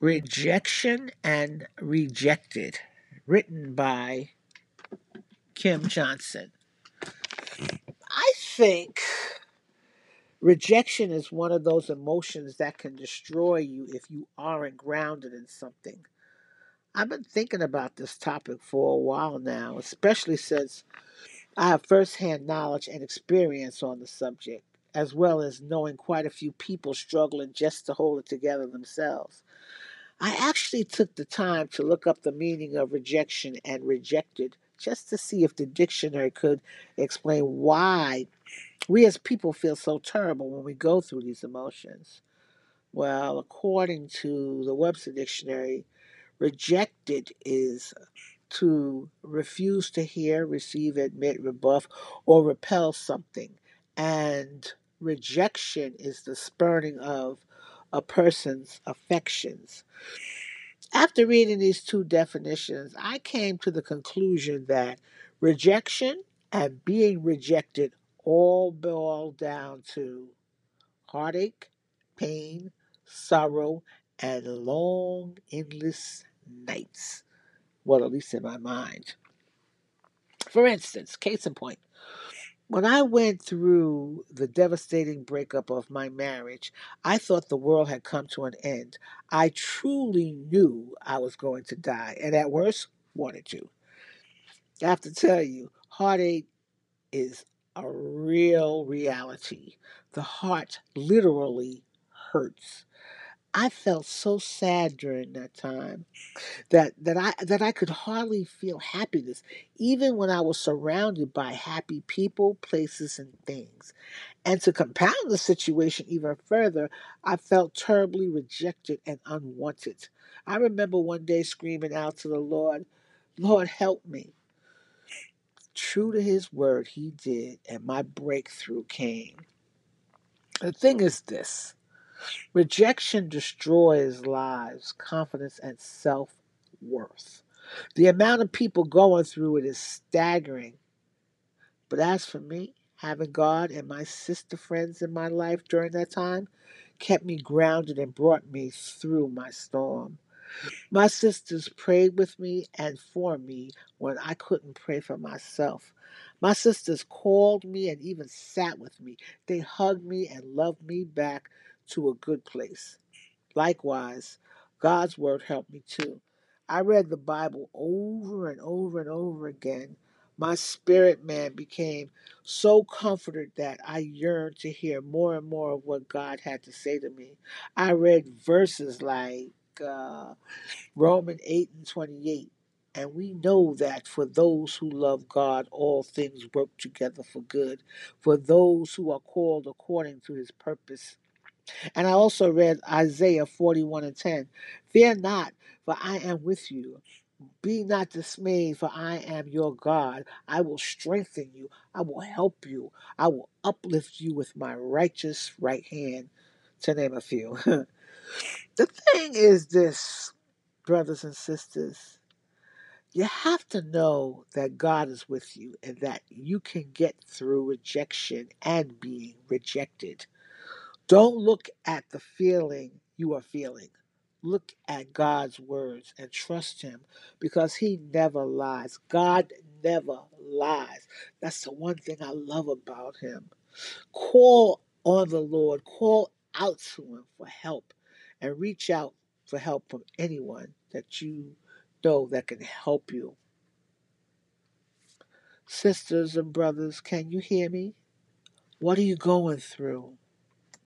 Rejection and Rejected, written by Kim Johnson. I think rejection is one of those emotions that can destroy you if you aren't grounded in something. I've been thinking about this topic for a while now, especially since I have firsthand knowledge and experience on the subject, as well as knowing quite a few people struggling just to hold it together themselves. I actually took the time to look up the meaning of rejection and rejected just to see if the dictionary could explain why we as people feel so terrible when we go through these emotions. Well, according to the Webster Dictionary, rejected is to refuse to hear, receive, admit, rebuff, or repel something. And rejection is the spurning of a person's affections. After reading these two definitions, I came to the conclusion that rejection and being rejected all boil down to heartache, pain, sorrow, and long, endless nights. Well, at least in my mind. For instance, case in point, when I went through the devastating breakup of my marriage, I thought the world had come to an end. I truly knew I was going to die, and at worst, wanted to. I have to tell you, heartache is a real reality. The heart literally hurts. I felt so sad during that time that that I that I could hardly feel happiness, even when I was surrounded by happy people, places, and things. And to compound the situation even further, I felt terribly rejected and unwanted. I remember one day screaming out to the Lord, Lord, help me. True to his word, he did, and my breakthrough came. The thing is this rejection destroys lives, confidence, and self worth. The amount of people going through it is staggering. But as for me, having God and my sister friends in my life during that time kept me grounded and brought me through my storm. My sisters prayed with me and for me when I couldn't pray for myself. My sisters called me and even sat with me. They hugged me and loved me back to a good place. Likewise, God's word helped me too. I read the Bible over and over and over again. My spirit man became so comforted that I yearned to hear more and more of what God had to say to me. I read verses like uh, Romans 8 and 28. And we know that for those who love God, all things work together for good, for those who are called according to his purpose. And I also read Isaiah 41 and 10. Fear not, for I am with you. Be not dismayed, for I am your God. I will strengthen you. I will help you. I will uplift you with my righteous right hand, to name a few. the thing is this, brothers and sisters, you have to know that God is with you and that you can get through rejection and being rejected. Don't look at the feeling you are feeling. Look at God's words and trust Him because He never lies. God never lies. That's the one thing I love about Him. Call on the Lord, call out to Him for help, and reach out for help from anyone that you know that can help you. Sisters and brothers, can you hear me? What are you going through?